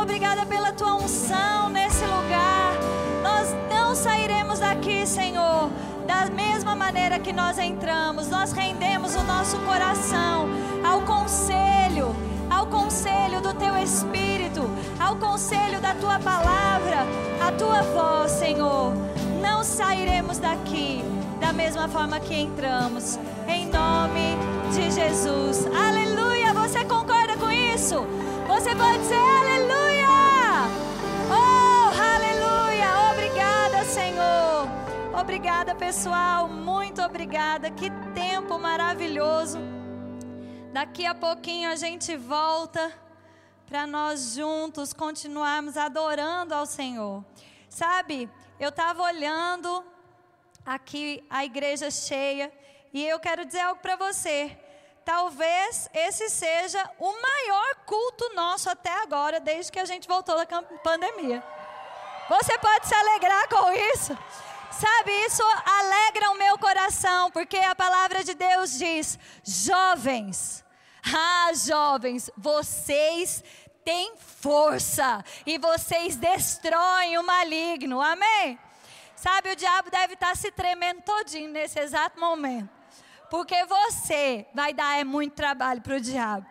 Obrigada pela tua unção nesse lugar. Nós não sairemos daqui, Senhor, da mesma maneira que nós entramos. Nós rendemos o nosso coração ao conselho, ao conselho do teu Espírito, ao conselho da tua palavra, a tua voz, Senhor. Não sairemos daqui da mesma forma que entramos. Em nome de Jesus. Aleluia. Você concorda com isso? Você pode dizer aleluia. Oh, aleluia. Obrigada, Senhor. Obrigada, pessoal. Muito obrigada. Que tempo maravilhoso. Daqui a pouquinho a gente volta para nós juntos continuarmos adorando ao Senhor. Sabe, eu estava olhando aqui a igreja cheia e eu quero dizer algo para você. Talvez esse seja o maior culto nosso até agora, desde que a gente voltou da pandemia. Você pode se alegrar com isso? Sabe, isso alegra o meu coração, porque a palavra de Deus diz: jovens, ah, jovens, vocês têm força e vocês destroem o maligno, amém? Sabe, o diabo deve estar se tremendo todinho nesse exato momento. Porque você vai dar é muito trabalho para o diabo.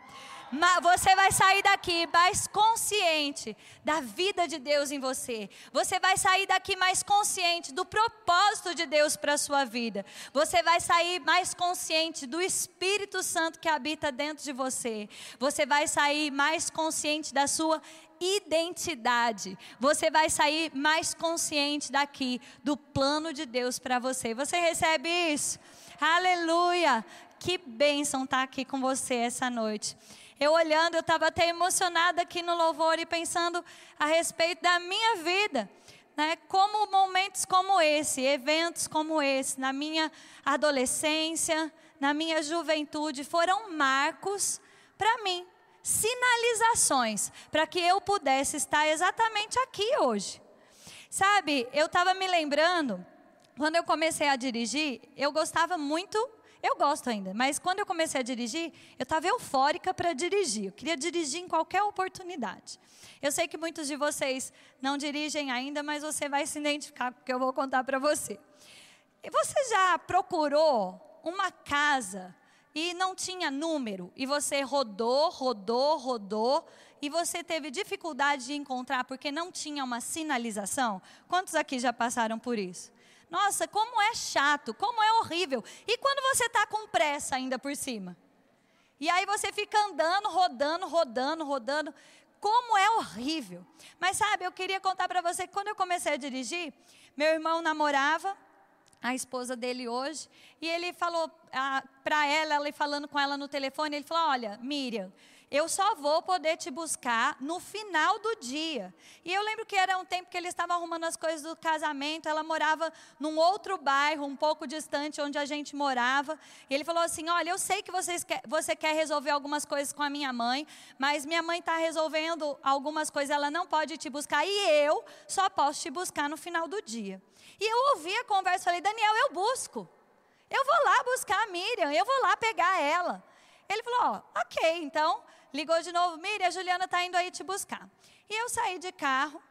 Mas você vai sair daqui mais consciente da vida de Deus em você. Você vai sair daqui mais consciente do propósito de Deus para a sua vida. Você vai sair mais consciente do Espírito Santo que habita dentro de você. Você vai sair mais consciente da sua identidade. Você vai sair mais consciente daqui do plano de Deus para você. Você recebe isso? Aleluia! Que bênção estar tá aqui com você essa noite. Eu olhando, eu estava até emocionada aqui no louvor e pensando a respeito da minha vida. Né? Como momentos como esse, eventos como esse, na minha adolescência, na minha juventude, foram marcos para mim, sinalizações, para que eu pudesse estar exatamente aqui hoje. Sabe, eu estava me lembrando quando eu comecei a dirigir, eu gostava muito, eu gosto ainda, mas quando eu comecei a dirigir, eu estava eufórica para dirigir. Eu queria dirigir em qualquer oportunidade. Eu sei que muitos de vocês não dirigem ainda, mas você vai se identificar porque eu vou contar para você. Você já procurou uma casa e não tinha número e você rodou, rodou, rodou e você teve dificuldade de encontrar porque não tinha uma sinalização? Quantos aqui já passaram por isso? Nossa, como é chato, como é horrível. E quando você está com pressa ainda por cima? E aí você fica andando, rodando, rodando, rodando. Como é horrível. Mas sabe, eu queria contar para você que quando eu comecei a dirigir, meu irmão namorava a esposa dele hoje, e ele falou para ela, ela falando com ela no telefone, ele falou: "Olha, Miriam, eu só vou poder te buscar no final do dia. E eu lembro que era um tempo que ele estava arrumando as coisas do casamento, ela morava num outro bairro, um pouco distante onde a gente morava. E ele falou assim: Olha, eu sei que vocês quer, você quer resolver algumas coisas com a minha mãe, mas minha mãe está resolvendo algumas coisas, ela não pode te buscar, e eu só posso te buscar no final do dia. E eu ouvi a conversa falei: Daniel, eu busco. Eu vou lá buscar a Miriam, eu vou lá pegar ela. Ele falou: Ok, então ligou de novo, Miriam, a Juliana está indo aí te buscar. E eu saí de carro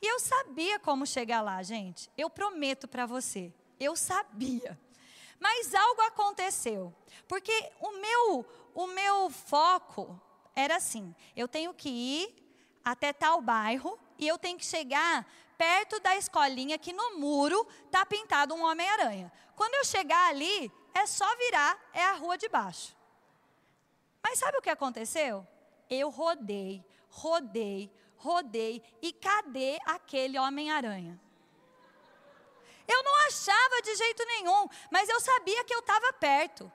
e eu sabia como chegar lá, gente. Eu prometo para você, eu sabia. Mas algo aconteceu, porque o meu, o meu foco era assim: eu tenho que ir até tal bairro e eu tenho que chegar perto da escolinha que no muro está pintado um Homem-Aranha. Quando eu chegar ali, é só virar, é a rua de baixo. Mas sabe o que aconteceu? Eu rodei, rodei, rodei e cadê aquele Homem-Aranha? Eu não achava de jeito nenhum, mas eu sabia que eu estava perto.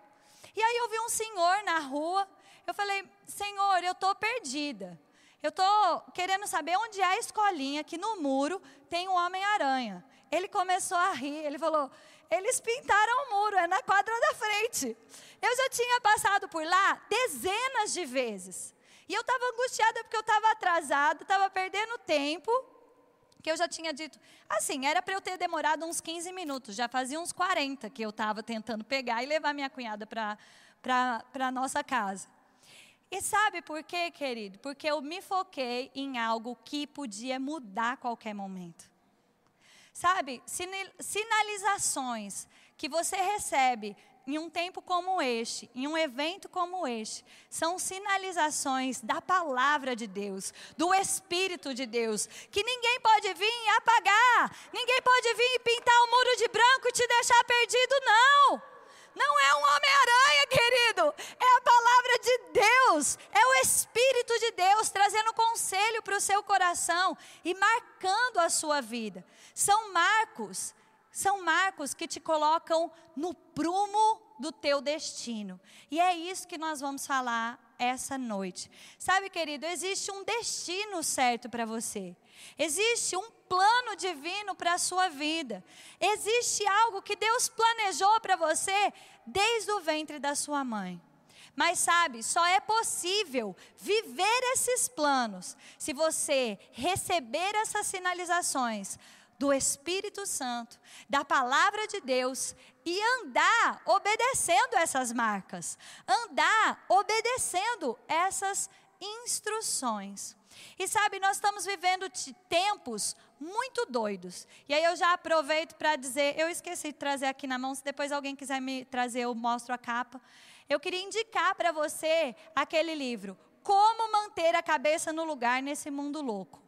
E aí eu vi um senhor na rua, eu falei: Senhor, eu estou perdida. Eu estou querendo saber onde é a escolinha, que no muro tem um Homem-Aranha. Ele começou a rir, ele falou: eles pintaram o muro, é na quadra da frente. Eu já tinha passado por lá dezenas de vezes. E eu estava angustiada porque eu estava atrasada, estava perdendo tempo. que eu já tinha dito. Assim, era para eu ter demorado uns 15 minutos, já fazia uns 40 que eu estava tentando pegar e levar minha cunhada para a nossa casa. E sabe por quê, querido? Porque eu me foquei em algo que podia mudar a qualquer momento. Sabe, sinalizações que você recebe em um tempo como este, em um evento como este, são sinalizações da palavra de Deus, do Espírito de Deus, que ninguém pode vir e apagar, ninguém pode vir e pintar o muro de branco e te deixar perdido, não. Não é um Homem-Aranha, querido, é a palavra de Deus, é o Espírito de Deus trazendo conselho para o seu coração e marcando a sua vida. São marcos são marcos que te colocam no prumo do teu destino. E é isso que nós vamos falar essa noite. Sabe, querido, existe um destino certo para você. Existe um plano divino para a sua vida. Existe algo que Deus planejou para você desde o ventre da sua mãe. Mas sabe, só é possível viver esses planos se você receber essas sinalizações do Espírito Santo, da palavra de Deus e andar obedecendo essas marcas, andar obedecendo essas instruções. E sabe, nós estamos vivendo tempos muito doidos. E aí eu já aproveito para dizer, eu esqueci de trazer aqui na mão, se depois alguém quiser me trazer, eu mostro a capa. Eu queria indicar para você aquele livro, Como manter a cabeça no lugar nesse mundo louco.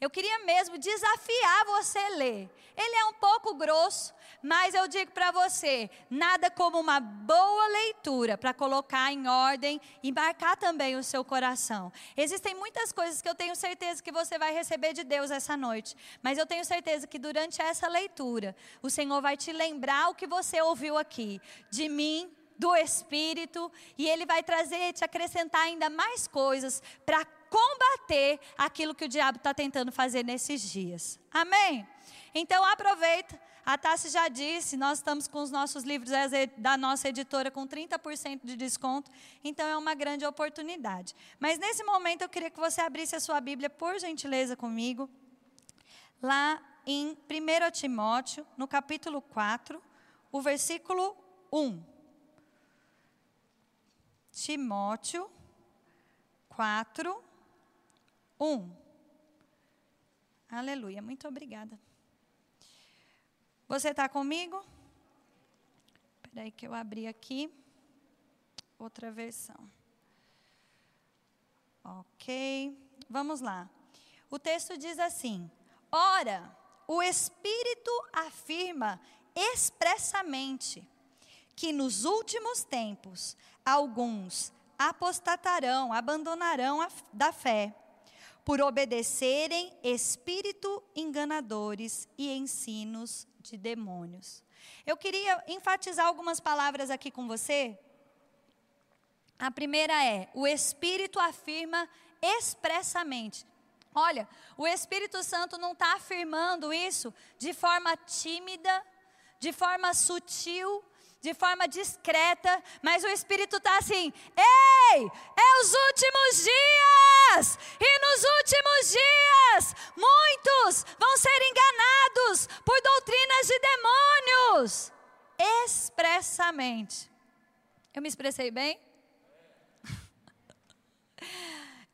Eu queria mesmo desafiar você a ler. Ele é um pouco grosso, mas eu digo para você: nada como uma boa leitura para colocar em ordem e marcar também o seu coração. Existem muitas coisas que eu tenho certeza que você vai receber de Deus essa noite, mas eu tenho certeza que durante essa leitura, o Senhor vai te lembrar o que você ouviu aqui, de mim, do Espírito, e Ele vai trazer, te acrescentar ainda mais coisas para combater aquilo que o diabo está tentando fazer nesses dias. Amém? Então aproveita. A Tassi já disse, nós estamos com os nossos livros da nossa editora com 30% de desconto, então é uma grande oportunidade. Mas nesse momento eu queria que você abrisse a sua Bíblia, por gentileza, comigo, lá em 1 Timóteo, no capítulo 4, o versículo 1. Timóteo 4, 1. Aleluia, muito obrigada. Você está comigo? Espera aí que eu abri aqui. Outra versão. Ok, vamos lá. O texto diz assim: Ora, o Espírito afirma expressamente que nos últimos tempos alguns apostatarão, abandonarão a, da fé por obedecerem espírito enganadores e ensinos de demônios. Eu queria enfatizar algumas palavras aqui com você. A primeira é: o Espírito afirma expressamente. Olha, o Espírito Santo não está afirmando isso de forma tímida, de forma sutil, de forma discreta, mas o Espírito está assim: ei, é os últimos dias, e nos últimos dias, muitos vão ser enganados por doutrinas de demônios, expressamente. Eu me expressei bem?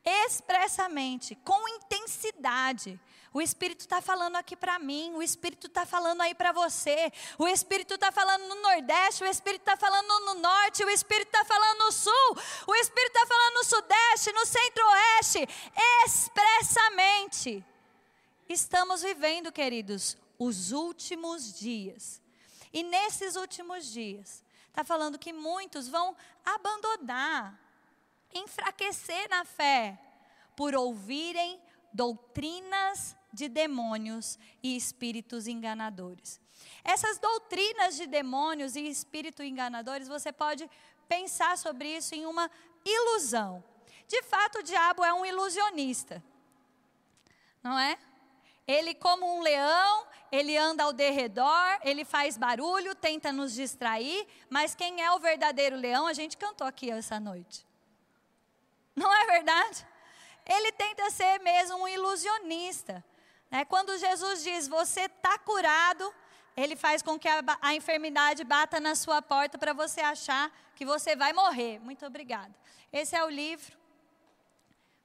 expressamente, com intensidade. O Espírito está falando aqui para mim, o Espírito está falando aí para você, o Espírito está falando no Nordeste, o Espírito está falando no Norte, o Espírito está falando no Sul, o Espírito está falando no Sudeste, no Centro-Oeste, expressamente. Estamos vivendo, queridos, os últimos dias. E nesses últimos dias, está falando que muitos vão abandonar, enfraquecer na fé, por ouvirem doutrinas de demônios e espíritos enganadores. Essas doutrinas de demônios e espíritos enganadores, você pode pensar sobre isso em uma ilusão. De fato, o diabo é um ilusionista. Não é? Ele, como um leão, ele anda ao derredor, ele faz barulho, tenta nos distrair, mas quem é o verdadeiro leão, a gente cantou aqui essa noite. Não é verdade? Ele tenta ser mesmo um ilusionista. Né? Quando Jesus diz, você está curado, ele faz com que a, a enfermidade bata na sua porta para você achar que você vai morrer. Muito obrigada. Esse é o livro,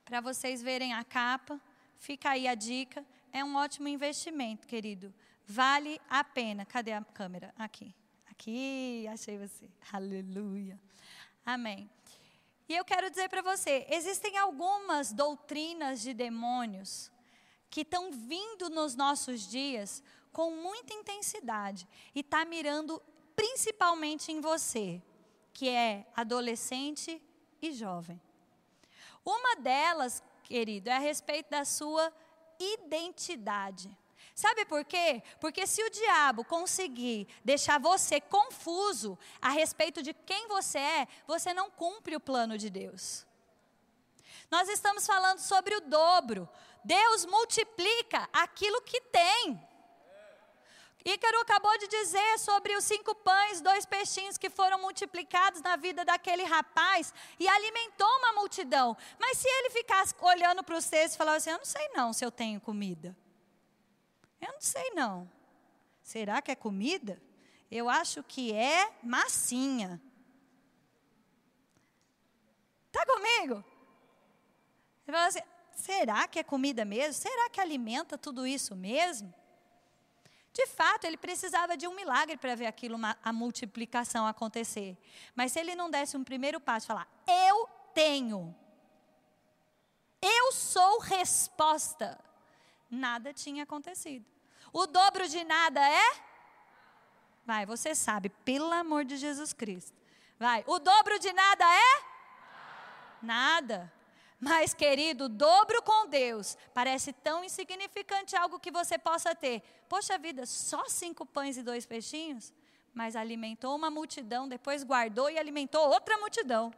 para vocês verem a capa. Fica aí a dica. É um ótimo investimento, querido. Vale a pena. Cadê a câmera? Aqui. Aqui, achei você. Aleluia. Amém. E eu quero dizer para você: existem algumas doutrinas de demônios que estão vindo nos nossos dias com muita intensidade e está mirando principalmente em você, que é adolescente e jovem. Uma delas, querido, é a respeito da sua identidade. Sabe por quê? Porque se o diabo conseguir deixar você confuso a respeito de quem você é, você não cumpre o plano de Deus. Nós estamos falando sobre o dobro. Deus multiplica aquilo que tem. Ícaro acabou de dizer sobre os cinco pães, dois peixinhos que foram multiplicados na vida daquele rapaz e alimentou uma multidão. Mas se ele ficasse olhando para os cestos e falasse assim: Eu não sei não se eu tenho comida. Eu não sei não. Será que é comida? Eu acho que é massinha. Está comigo? Ele fala assim: será que é comida mesmo? Será que alimenta tudo isso mesmo? De fato, ele precisava de um milagre para ver aquilo, uma, a multiplicação acontecer. Mas se ele não desse um primeiro passo, falar: Eu tenho, eu sou resposta, nada tinha acontecido. O dobro de nada é? Vai, você sabe, pelo amor de Jesus Cristo. Vai, o dobro de nada é? Nada. Mas, querido, dobro com Deus parece tão insignificante algo que você possa ter. Poxa vida, só cinco pães e dois peixinhos? Mas alimentou uma multidão, depois guardou e alimentou outra multidão.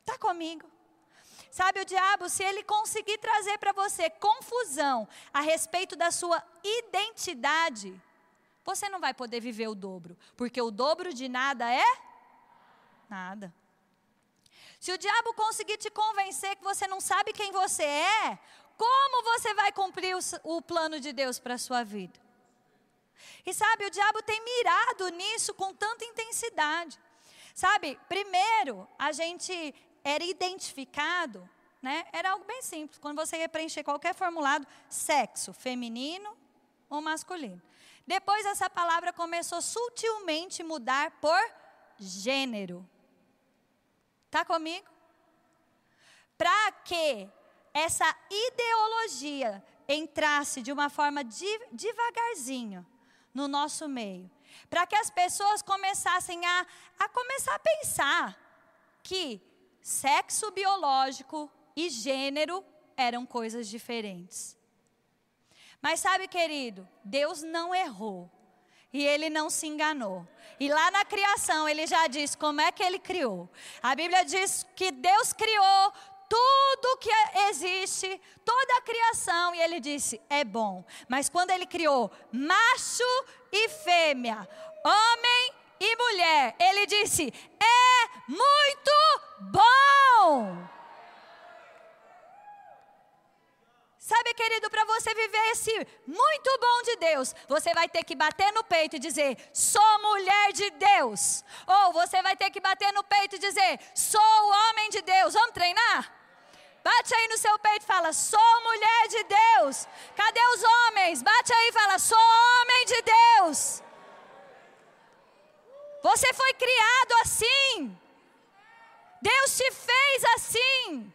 Está comigo? Sabe, o diabo, se ele conseguir trazer para você confusão a respeito da sua identidade, você não vai poder viver o dobro, porque o dobro de nada é nada. Se o diabo conseguir te convencer que você não sabe quem você é, como você vai cumprir o, o plano de Deus para a sua vida? E sabe, o diabo tem mirado nisso com tanta intensidade. Sabe, primeiro, a gente era identificado, né? Era algo bem simples. Quando você ia preencher qualquer formulado, sexo, feminino ou masculino. Depois essa palavra começou sutilmente mudar por gênero. Tá comigo? Para que essa ideologia entrasse de uma forma devagarzinho no nosso meio, para que as pessoas começassem a, a começar a pensar que sexo biológico e gênero eram coisas diferentes. Mas sabe, querido, Deus não errou. E ele não se enganou. E lá na criação ele já disse como é que ele criou. A Bíblia diz que Deus criou tudo que existe, toda a criação, e ele disse: é bom. Mas quando ele criou macho e fêmea, homem e mulher, ele disse: é muito bom. Sabe, querido, para você viver esse muito bom de Deus, você vai ter que bater no peito e dizer: sou mulher de Deus. Ou você vai ter que bater no peito e dizer: sou homem de Deus. Vamos treinar? Bate aí no seu peito e fala: sou mulher de Deus. Cadê os homens? Bate aí e fala: sou homem de Deus. Você foi criado assim. Deus te fez assim.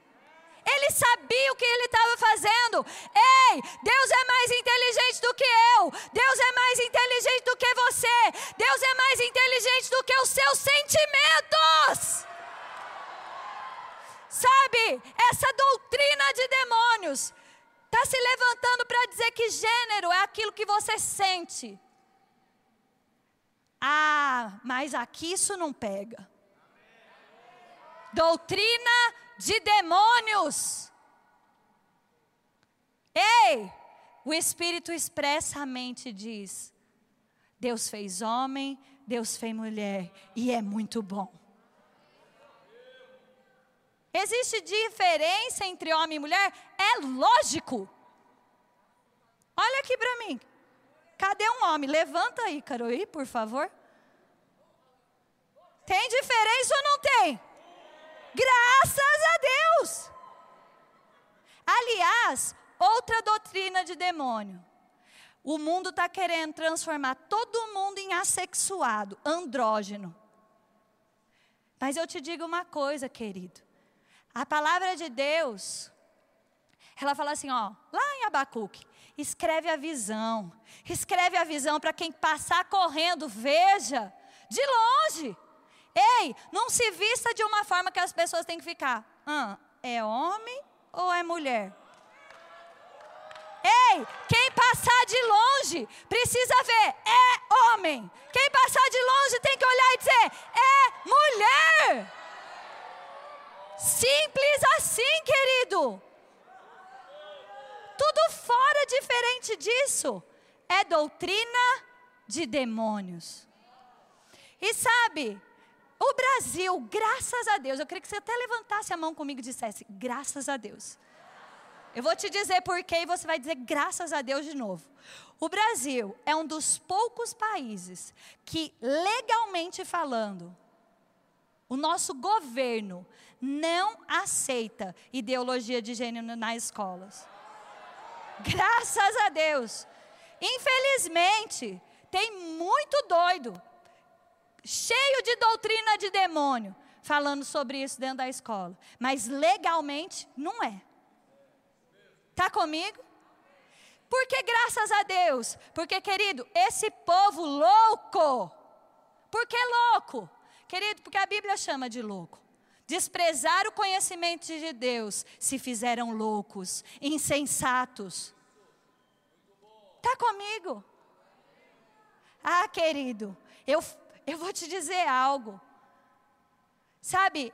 Ele sabia o que ele estava fazendo. Ei, Deus é mais inteligente do que eu. Deus é mais inteligente do que você. Deus é mais inteligente do que os seus sentimentos. Sabe, essa doutrina de demônios está se levantando para dizer que gênero é aquilo que você sente. Ah, mas aqui isso não pega. Doutrina de demônios. Ei, o Espírito expressamente diz: Deus fez homem, Deus fez mulher, e é muito bom. Existe diferença entre homem e mulher? É lógico. Olha aqui para mim. Cadê um homem? Levanta aí, Caroí, por favor. Tem diferença ou não tem? Graças a Deus. Outra doutrina de demônio. O mundo está querendo transformar todo mundo em assexuado, andrógeno. Mas eu te digo uma coisa, querido. A palavra de Deus, ela fala assim, ó, lá em Abacuque, escreve a visão. Escreve a visão para quem passar correndo, veja de longe. Ei, não se vista de uma forma que as pessoas têm que ficar. Ah, é homem ou é mulher? Ei, quem passar de longe precisa ver, é homem. Quem passar de longe tem que olhar e dizer, é mulher. Simples assim, querido. Tudo fora diferente disso é doutrina de demônios. E sabe, o Brasil, graças a Deus, eu queria que você até levantasse a mão comigo e dissesse: graças a Deus. Eu vou te dizer por quê e você vai dizer graças a Deus de novo. O Brasil é um dos poucos países que, legalmente falando, o nosso governo não aceita ideologia de gênero nas escolas. Graças a Deus. Infelizmente, tem muito doido cheio de doutrina de demônio, falando sobre isso dentro da escola. Mas legalmente não é. Está comigo? Porque graças a Deus, porque querido, esse povo louco, por que louco? Querido, porque a Bíblia chama de louco. Desprezar o conhecimento de Deus, se fizeram loucos, insensatos. Está comigo? Ah, querido, eu eu vou te dizer algo. Sabe,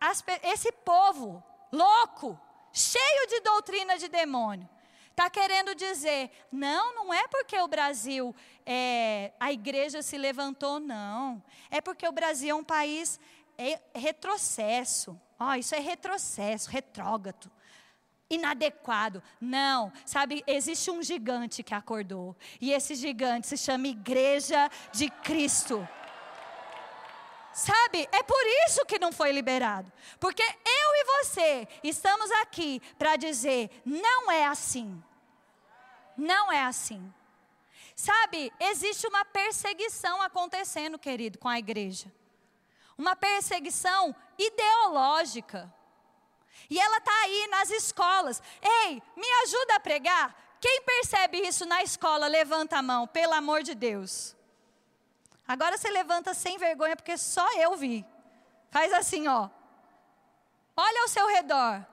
as, esse povo louco, cheio de doutrina de demônio, está querendo dizer: não, não é porque o Brasil, é, a igreja se levantou, não. É porque o Brasil é um país é, retrocesso. Oh, isso é retrocesso, retrógrado inadequado. Não, sabe, existe um gigante que acordou. E esse gigante se chama Igreja de Cristo. Sabe, é por isso que não foi liberado. Porque e você estamos aqui para dizer: não é assim. Não é assim. Sabe, existe uma perseguição acontecendo, querido, com a igreja. Uma perseguição ideológica. E ela está aí nas escolas. Ei, me ajuda a pregar? Quem percebe isso na escola, levanta a mão, pelo amor de Deus. Agora você levanta sem vergonha, porque só eu vi. Faz assim, ó. Olha ao seu redor.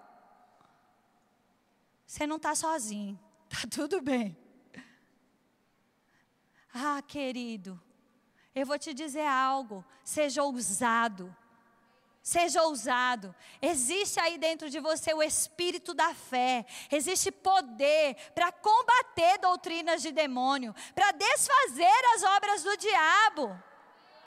Você não está sozinho. Está tudo bem. Ah, querido, eu vou te dizer algo. Seja ousado. Seja ousado. Existe aí dentro de você o espírito da fé. Existe poder para combater doutrinas de demônio, para desfazer as obras do diabo.